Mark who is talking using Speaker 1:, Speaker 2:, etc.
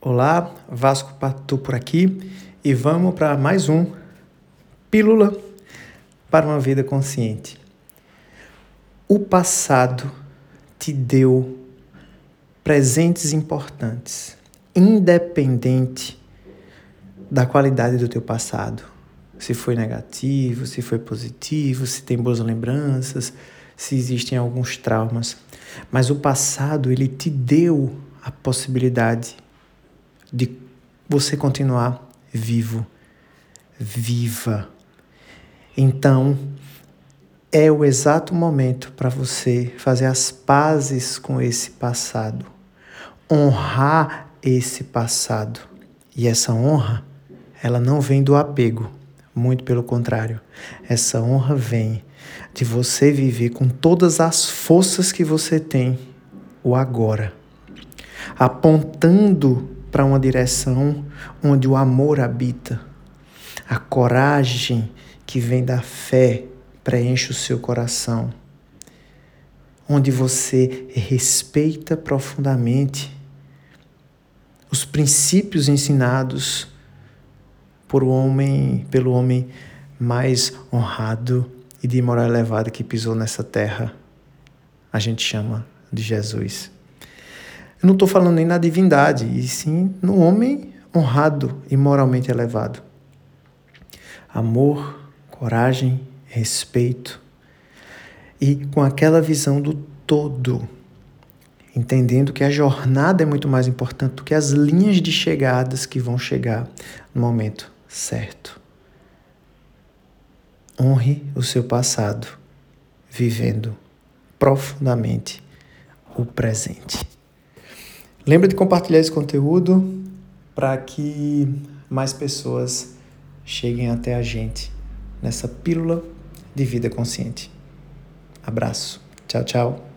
Speaker 1: Olá, Vasco Patu por aqui e vamos para mais um Pílula para uma Vida Consciente. O passado te deu presentes importantes, independente da qualidade do teu passado. Se foi negativo, se foi positivo, se tem boas lembranças, se existem alguns traumas. Mas o passado, ele te deu a possibilidade de você continuar vivo, viva. Então, é o exato momento para você fazer as pazes com esse passado, honrar esse passado. E essa honra, ela não vem do apego, muito pelo contrário. Essa honra vem de você viver com todas as forças que você tem o agora, apontando para uma direção onde o amor habita. A coragem que vem da fé preenche o seu coração. Onde você respeita profundamente os princípios ensinados por homem, pelo homem mais honrado e de moral elevada que pisou nessa terra. A gente chama de Jesus. Eu não estou falando nem na divindade, e sim no homem honrado e moralmente elevado. Amor, coragem, respeito e com aquela visão do todo, entendendo que a jornada é muito mais importante do que as linhas de chegadas que vão chegar no momento certo. Honre o seu passado, vivendo profundamente o presente. Lembra de compartilhar esse conteúdo para que mais pessoas cheguem até a gente nessa pílula de vida consciente. Abraço. Tchau, tchau.